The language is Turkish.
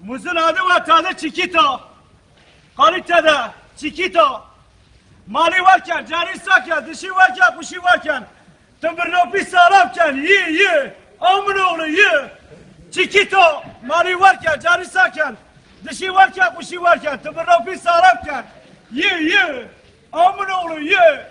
Muzun adı ve tadı Kalitede çikito. Mali varken, cari sakken, dişi varken, kuşu varken, tımbırnopi sağlamken, ye ye, amın oğlu ye. Chiquito, mali varken, cari sakken, dişi varken, kuşu varken, tımbırnopi sağlamken, ye ye, amın oğlu ye.